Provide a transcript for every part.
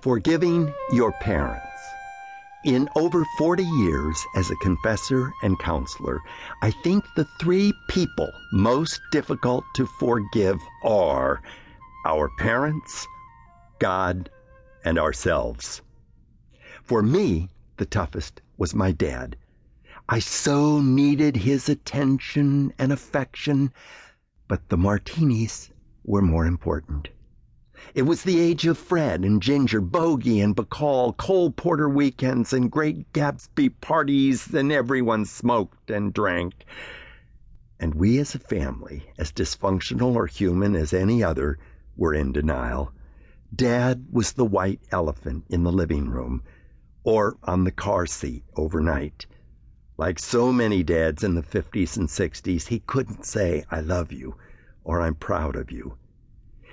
Forgiving your parents. In over 40 years as a confessor and counselor, I think the three people most difficult to forgive are our parents, God, and ourselves. For me, the toughest was my dad. I so needed his attention and affection, but the martinis were more important. It was the age of Fred and Ginger, Bogey and Bacall, Cole Porter weekends and great Gatsby parties, and everyone smoked and drank. And we as a family, as dysfunctional or human as any other, were in denial. Dad was the white elephant in the living room or on the car seat overnight. Like so many dads in the 50s and 60s, he couldn't say, I love you or I'm proud of you.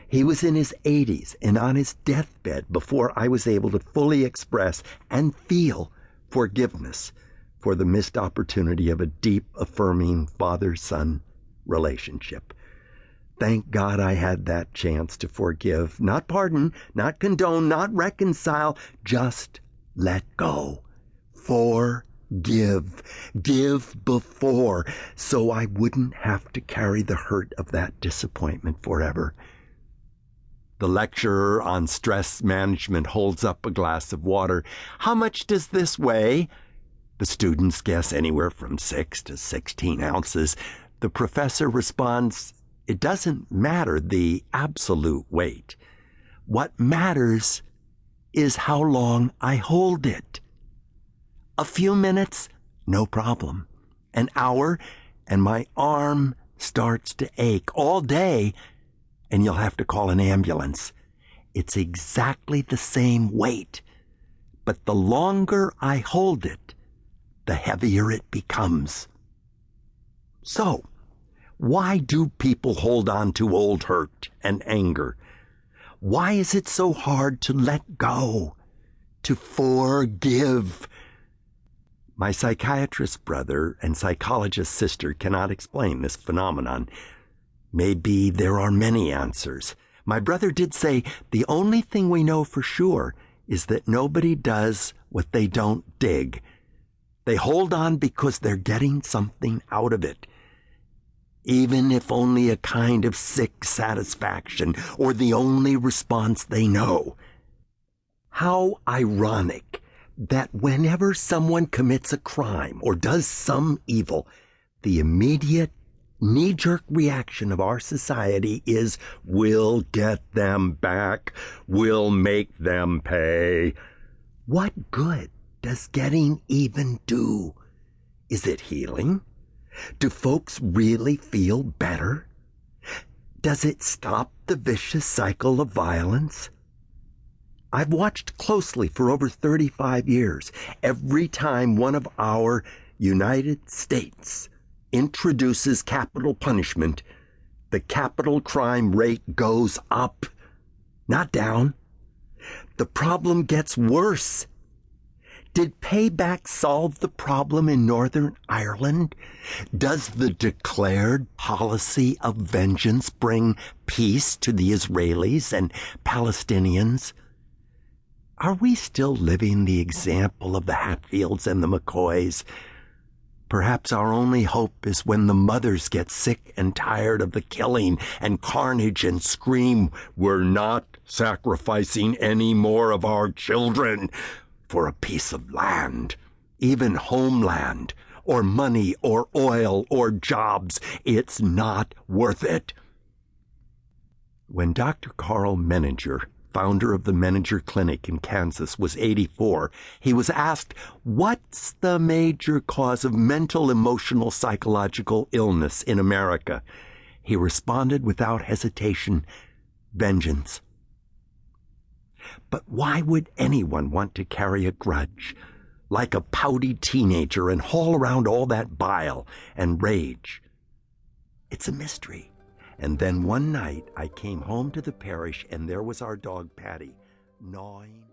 He was in his 80s and on his deathbed before I was able to fully express and feel forgiveness for the missed opportunity of a deep, affirming father son relationship. Thank God I had that chance to forgive, not pardon, not condone, not reconcile, just let go. Forgive. Give give before, so I wouldn't have to carry the hurt of that disappointment forever. The lecturer on stress management holds up a glass of water. How much does this weigh? The students guess anywhere from six to 16 ounces. The professor responds, It doesn't matter the absolute weight. What matters is how long I hold it. A few minutes, no problem. An hour, and my arm starts to ache all day, and you'll have to call an ambulance. It's exactly the same weight, but the longer I hold it, the heavier it becomes. So, why do people hold on to old hurt and anger? Why is it so hard to let go, to forgive? My psychiatrist brother and psychologist sister cannot explain this phenomenon. Maybe there are many answers. My brother did say the only thing we know for sure is that nobody does what they don't dig. They hold on because they're getting something out of it even if only a kind of sick satisfaction or the only response they know. How ironic that whenever someone commits a crime or does some evil, the immediate knee jerk reaction of our society is we'll get them back, we'll make them pay. What good does getting even do? Is it healing? Do folks really feel better? Does it stop the vicious cycle of violence? I've watched closely for over 35 years. Every time one of our United States introduces capital punishment, the capital crime rate goes up, not down. The problem gets worse did payback solve the problem in Northern Ireland? Does the declared policy of vengeance bring peace to the Israelis and Palestinians? Are we still living the example of the Hatfields and the McCoys? Perhaps our only hope is when the mothers get sick and tired of the killing and carnage and scream, We're not sacrificing any more of our children for a piece of land, even homeland, or money, or oil, or jobs. It's not worth it. When Dr. Karl Menninger, founder of the Menninger Clinic in Kansas, was 84, he was asked, What's the major cause of mental, emotional, psychological illness in America? He responded without hesitation, Vengeance. But why would anyone want to carry a grudge like a pouty teenager and haul around all that bile and rage? It's a mystery. And then one night I came home to the parish and there was our dog Patty gnawing